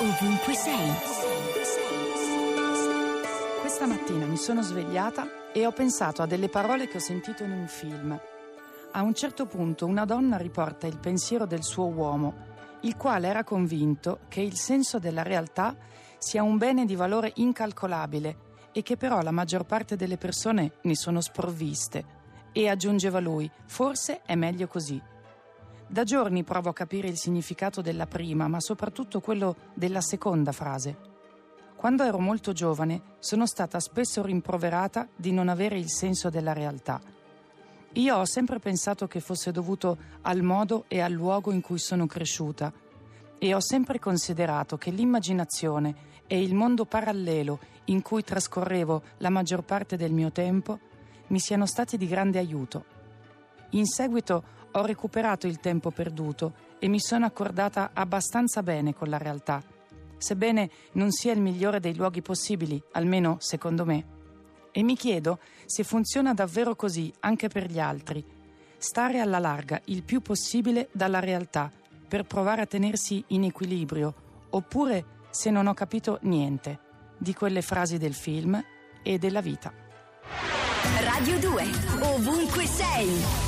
ovunque sei. Questa mattina mi sono svegliata e ho pensato a delle parole che ho sentito in un film. A un certo punto una donna riporta il pensiero del suo uomo, il quale era convinto che il senso della realtà sia un bene di valore incalcolabile e che però la maggior parte delle persone ne sono sprovviste. E aggiungeva lui, forse è meglio così. Da giorni provo a capire il significato della prima, ma soprattutto quello della seconda frase. Quando ero molto giovane sono stata spesso rimproverata di non avere il senso della realtà. Io ho sempre pensato che fosse dovuto al modo e al luogo in cui sono cresciuta e ho sempre considerato che l'immaginazione e il mondo parallelo in cui trascorrevo la maggior parte del mio tempo mi siano stati di grande aiuto. In seguito ho recuperato il tempo perduto e mi sono accordata abbastanza bene con la realtà, sebbene non sia il migliore dei luoghi possibili, almeno secondo me. E mi chiedo se funziona davvero così anche per gli altri, stare alla larga il più possibile dalla realtà per provare a tenersi in equilibrio, oppure se non ho capito niente di quelle frasi del film e della vita. Radio 2, ovunque sei.